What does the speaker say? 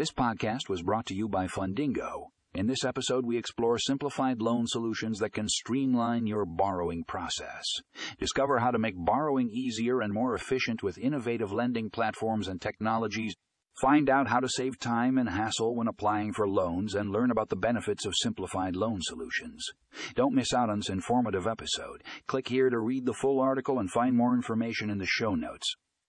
This podcast was brought to you by Fundingo. In this episode, we explore simplified loan solutions that can streamline your borrowing process. Discover how to make borrowing easier and more efficient with innovative lending platforms and technologies. Find out how to save time and hassle when applying for loans and learn about the benefits of simplified loan solutions. Don't miss out on this informative episode. Click here to read the full article and find more information in the show notes.